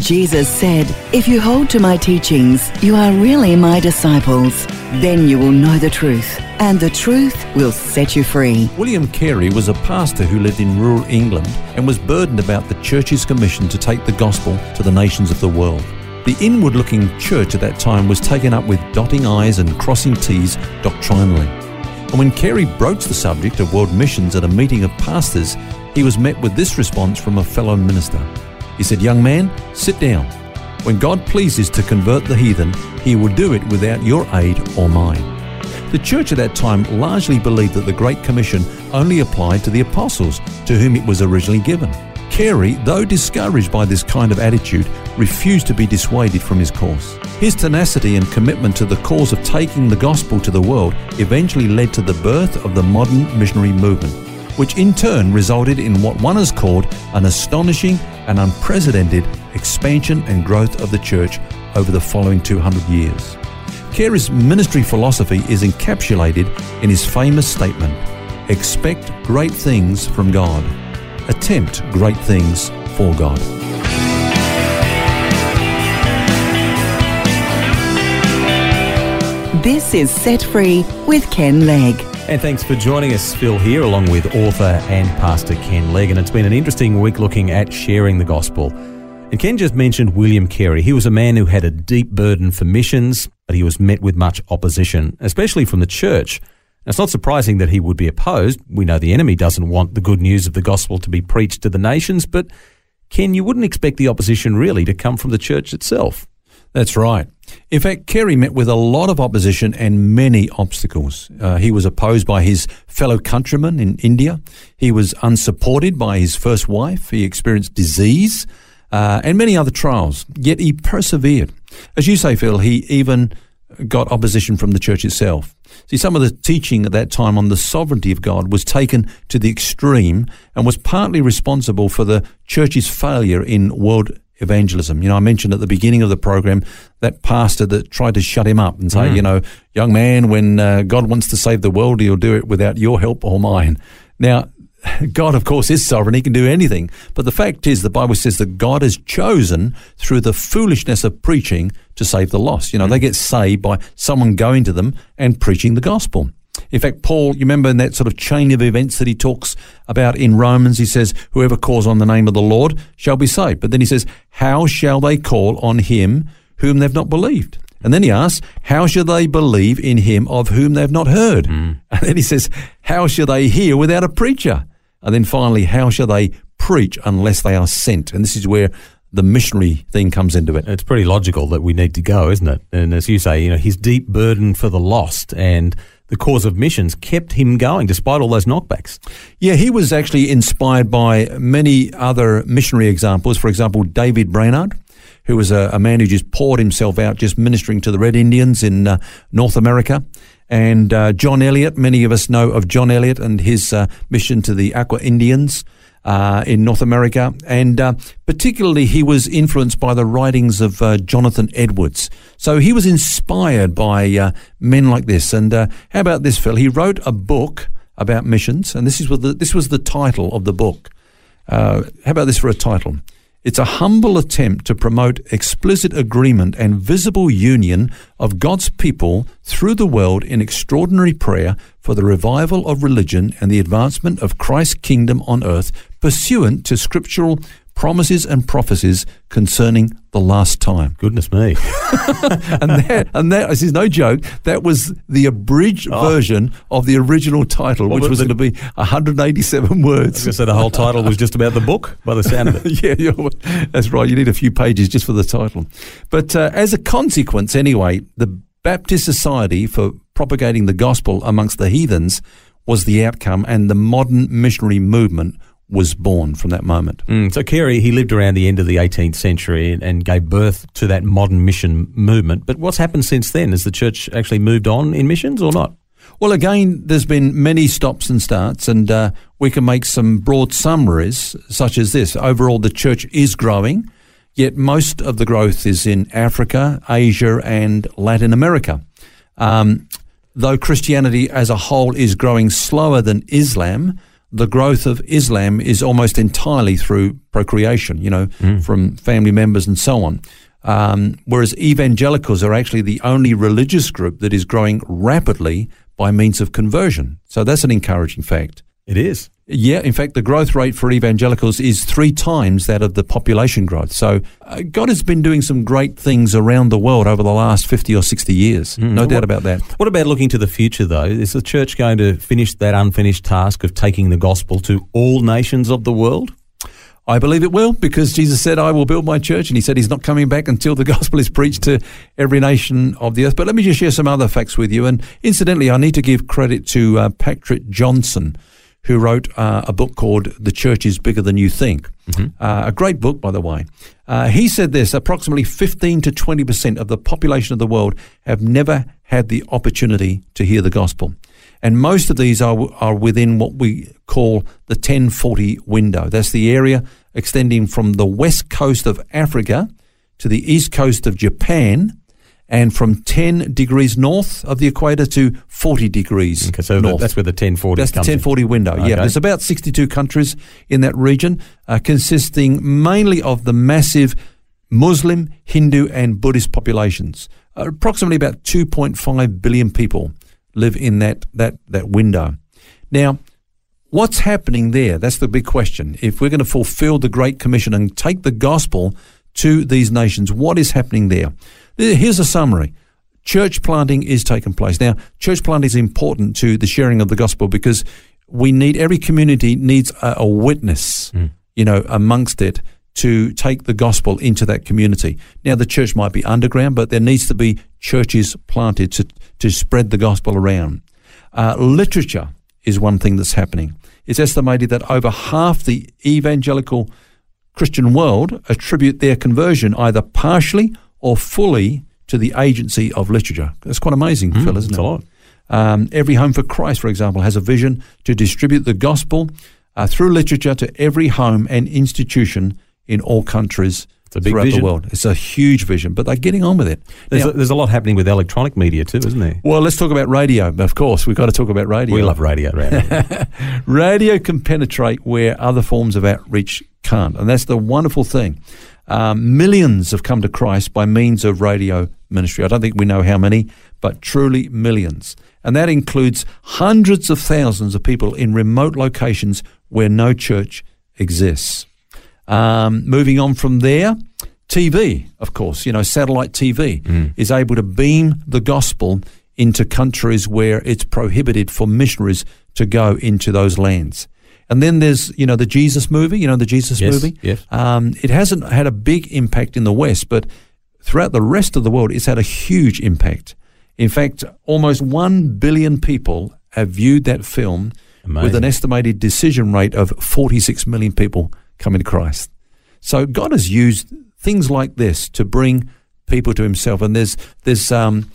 Jesus said, If you hold to my teachings, you are really my disciples. Then you will know the truth, and the truth will set you free. William Carey was a pastor who lived in rural England and was burdened about the church's commission to take the gospel to the nations of the world. The inward looking church at that time was taken up with dotting I's and crossing T's doctrinally. And when Carey broached the subject of world missions at a meeting of pastors, he was met with this response from a fellow minister. He said, Young man, sit down. When God pleases to convert the heathen, he will do it without your aid or mine. The church at that time largely believed that the Great Commission only applied to the apostles, to whom it was originally given. Carey, though discouraged by this kind of attitude, refused to be dissuaded from his course. His tenacity and commitment to the cause of taking the gospel to the world eventually led to the birth of the modern missionary movement, which in turn resulted in what one has called an astonishing and unprecedented expansion and growth of the church over the following 200 years. Carey's ministry philosophy is encapsulated in his famous statement Expect great things from God, attempt great things for God. This is Set Free with Ken Legg. And thanks for joining us, Phil, here, along with author and pastor Ken Legg. And it's been an interesting week looking at sharing the gospel. And Ken just mentioned William Carey. He was a man who had a deep burden for missions, but he was met with much opposition, especially from the church. It's not surprising that he would be opposed. We know the enemy doesn't want the good news of the gospel to be preached to the nations, but Ken, you wouldn't expect the opposition really to come from the church itself. That's right. In fact, Carey met with a lot of opposition and many obstacles. Uh, he was opposed by his fellow countrymen in India. He was unsupported by his first wife. He experienced disease uh, and many other trials. Yet he persevered. As you say, Phil, he even got opposition from the church itself. See, some of the teaching at that time on the sovereignty of God was taken to the extreme and was partly responsible for the church's failure in world evangelism. You know, I mentioned at the beginning of the program that pastor that tried to shut him up and say, mm. you know, young man, when uh, God wants to save the world, he'll do it without your help or mine. Now, God, of course, is sovereign. He can do anything. But the fact is, the Bible says that God has chosen through the foolishness of preaching to save the lost. You know, mm. they get saved by someone going to them and preaching the gospel. In fact, Paul, you remember in that sort of chain of events that he talks about in Romans, he says, Whoever calls on the name of the Lord shall be saved. But then he says, How shall they call on him whom they've not believed? And then he asks, How shall they believe in him of whom they've not heard? Mm. And then he says, How shall they hear without a preacher? And then finally, How shall they preach unless they are sent? And this is where the missionary thing comes into it. It's pretty logical that we need to go, isn't it? And as you say, you know, his deep burden for the lost and the cause of missions kept him going despite all those knockbacks. Yeah, he was actually inspired by many other missionary examples. For example, David Brainerd, who was a, a man who just poured himself out just ministering to the Red Indians in uh, North America. And uh, John Eliot, many of us know of John Eliot and his uh, mission to the Aqua Indians uh, in North America, and uh, particularly he was influenced by the writings of uh, Jonathan Edwards. So he was inspired by uh, men like this. And uh, how about this, Phil? He wrote a book about missions, and this is what the, this was the title of the book. Uh, how about this for a title? It's a humble attempt to promote explicit agreement and visible union of God's people through the world in extraordinary prayer for the revival of religion and the advancement of Christ's kingdom on earth pursuant to scriptural promises and prophecies concerning the last time. Goodness me. and that, and that, this is no joke, that was the abridged oh. version of the original title, which was going to be 187 words. So the whole title was just about the book by the sound of it. yeah, that's right. You need a few pages just for the title. But uh, as a consequence, anyway, the Baptist Society for propagating the gospel amongst the heathens was the outcome, and the modern missionary movement was born from that moment. Mm, so Carey, he lived around the end of the 18th century and, and, gave birth to that modern mission movement. But what's happened since then? Has the church actually moved on in missions or not? Well, again, there's been many stops and starts, and uh, we can make some broad summaries, such as this. Overall, the church is growing, yet most of the growth is in Africa, Asia, and Latin America. Um, though Christianity as a whole is growing slower than Islam, the growth of Islam is almost entirely through procreation, you know, mm. from family members and so on. Um, whereas evangelicals are actually the only religious group that is growing rapidly by means of conversion. So that's an encouraging fact. It is. Yeah, in fact, the growth rate for evangelicals is three times that of the population growth. So uh, God has been doing some great things around the world over the last 50 or 60 years. Mm. No what, doubt about that. What about looking to the future, though? Is the church going to finish that unfinished task of taking the gospel to all nations of the world? I believe it will because Jesus said, I will build my church. And he said he's not coming back until the gospel is preached to every nation of the earth. But let me just share some other facts with you. And incidentally, I need to give credit to uh, Patrick Johnstone, who wrote uh, a book called The Church is Bigger Than You Think. Mm-hmm. Uh, a great book, by the way. Uh, he said this approximately 15 to 20% of the population of the world have never had the opportunity to hear the gospel and most of these are are within what we call the 1040 window. That's the area extending from the west coast of Africa to the east coast of Japan, and from 10 degrees north of the equator to 40 degrees okay, so north. that's where the 1040 That's the 1040 in. window, okay. yeah. There's about 62 countries in that region, uh, consisting mainly of the massive Muslim, Hindu, and Buddhist populations. Uh, approximately about 2.5 billion people live in that, that, that window. Now, what's happening there? That's the big question. If we're going to fulfill the Great Commission and take the gospel to these nations, what is happening there? Here's a summary. Church planting is taking place. Now, church planting is important to the sharing of the gospel because we need, every community needs a, a witness, mm. you know, amongst it to take the gospel into that community. Now, the church might be underground, but there needs to be churches planted to, to spread the gospel around. Uh, literature is one thing that's happening. It's estimated that over half the evangelical Christian world attribute their conversion either partially or fully to the agency of literature. That's quite amazing, mm, Phil, isn't it? a lot. Um, Every Home for Christ, for example, has a vision to distribute the gospel uh, through literature to every home and institution in all countries throughout vision. the world. It's a huge vision, but they're getting on with it. There's, now, a, there's a lot happening with electronic media too, isn't there? Well, let's talk about radio. Of course, we've got to talk about radio. We love radio. Radio, radio can penetrate where other forms of outreach can't, and that's the wonderful thing. Um, millions have come to Christ by means of radio ministry. I don't think we know how many, but truly millions. And that includes hundreds of thousands of people in remote locations where no church exists. Um, moving on from there, TV, of course, you know, satellite TV mm. is able to beam the gospel into countries where it's prohibited for missionaries to go into those lands. And then there's, you know, the Jesus movie, you know, the Jesus yes, movie. Yes. Um, it hasn't had a big impact in the West, but throughout the rest of the world, it's had a huge impact. In fact, almost 1 billion people have viewed that film Amazing. with an estimated decision rate of 46 million people coming to Christ. So God has used things like this to bring people to Himself, and there's there's um,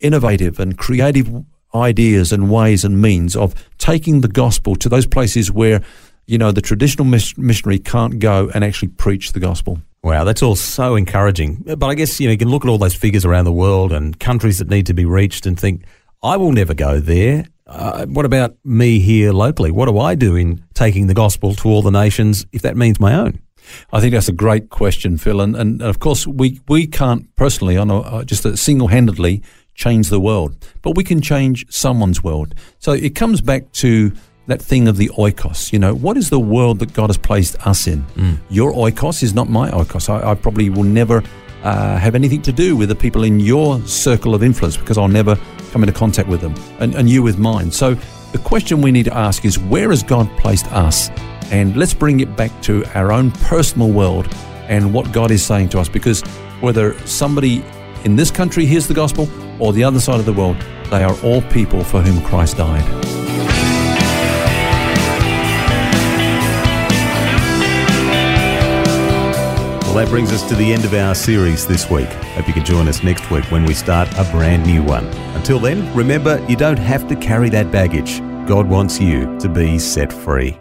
innovative and creative ideas and ways and means of taking the gospel to those places where you know the traditional missionary can't go and actually preach the gospel. Wow, that's all so encouraging. But I guess you know you can look at all those figures around the world and countries that need to be reached and think, I will never go there. Uh, what about me here locally? What do I do in taking the gospel to all the nations if that means my own? I think that's a great question, Phil. And, and of course, we, we can't personally, on a, uh, just single handedly, change the world, but we can change someone's world. So it comes back to that thing of the oikos. You know, what is the world that God has placed us in? Mm. Your oikos is not my oikos. I, I probably will never uh, have anything to do with the people in your circle of influence because I'll never come into contact with them, and, and you with mine. So the question we need to ask is where has God placed us? And let's bring it back to our own personal world and what God is saying to us because whether somebody in this country hears the gospel or the other side of the world, they are all people for whom Christ died. Well, that brings us to the end of our series this week. Hope you can join us next week when we start a brand new one. Until then, remember you don't have to carry that baggage. God wants you to be set free.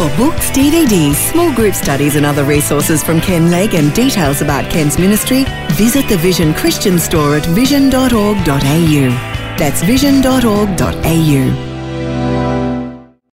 For books, DVDs, small group studies, and other resources from Ken Legg and details about Ken's ministry, visit the Vision Christian store at vision.org.au. That's vision.org.au.